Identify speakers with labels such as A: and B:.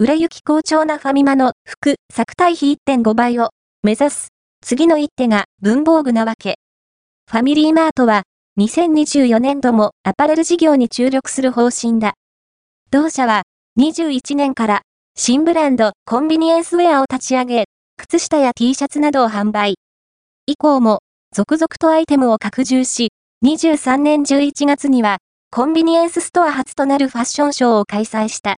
A: 売れ行き好調なファミマの服、作対比1.5倍を目指す。次の一手が文房具なわけ。ファミリーマートは2024年度もアパレル事業に注力する方針だ。同社は21年から新ブランドコンビニエンスウェアを立ち上げ、靴下や T シャツなどを販売。以降も続々とアイテムを拡充し、23年11月にはコンビニエンスストア初となるファッションショーを開催した。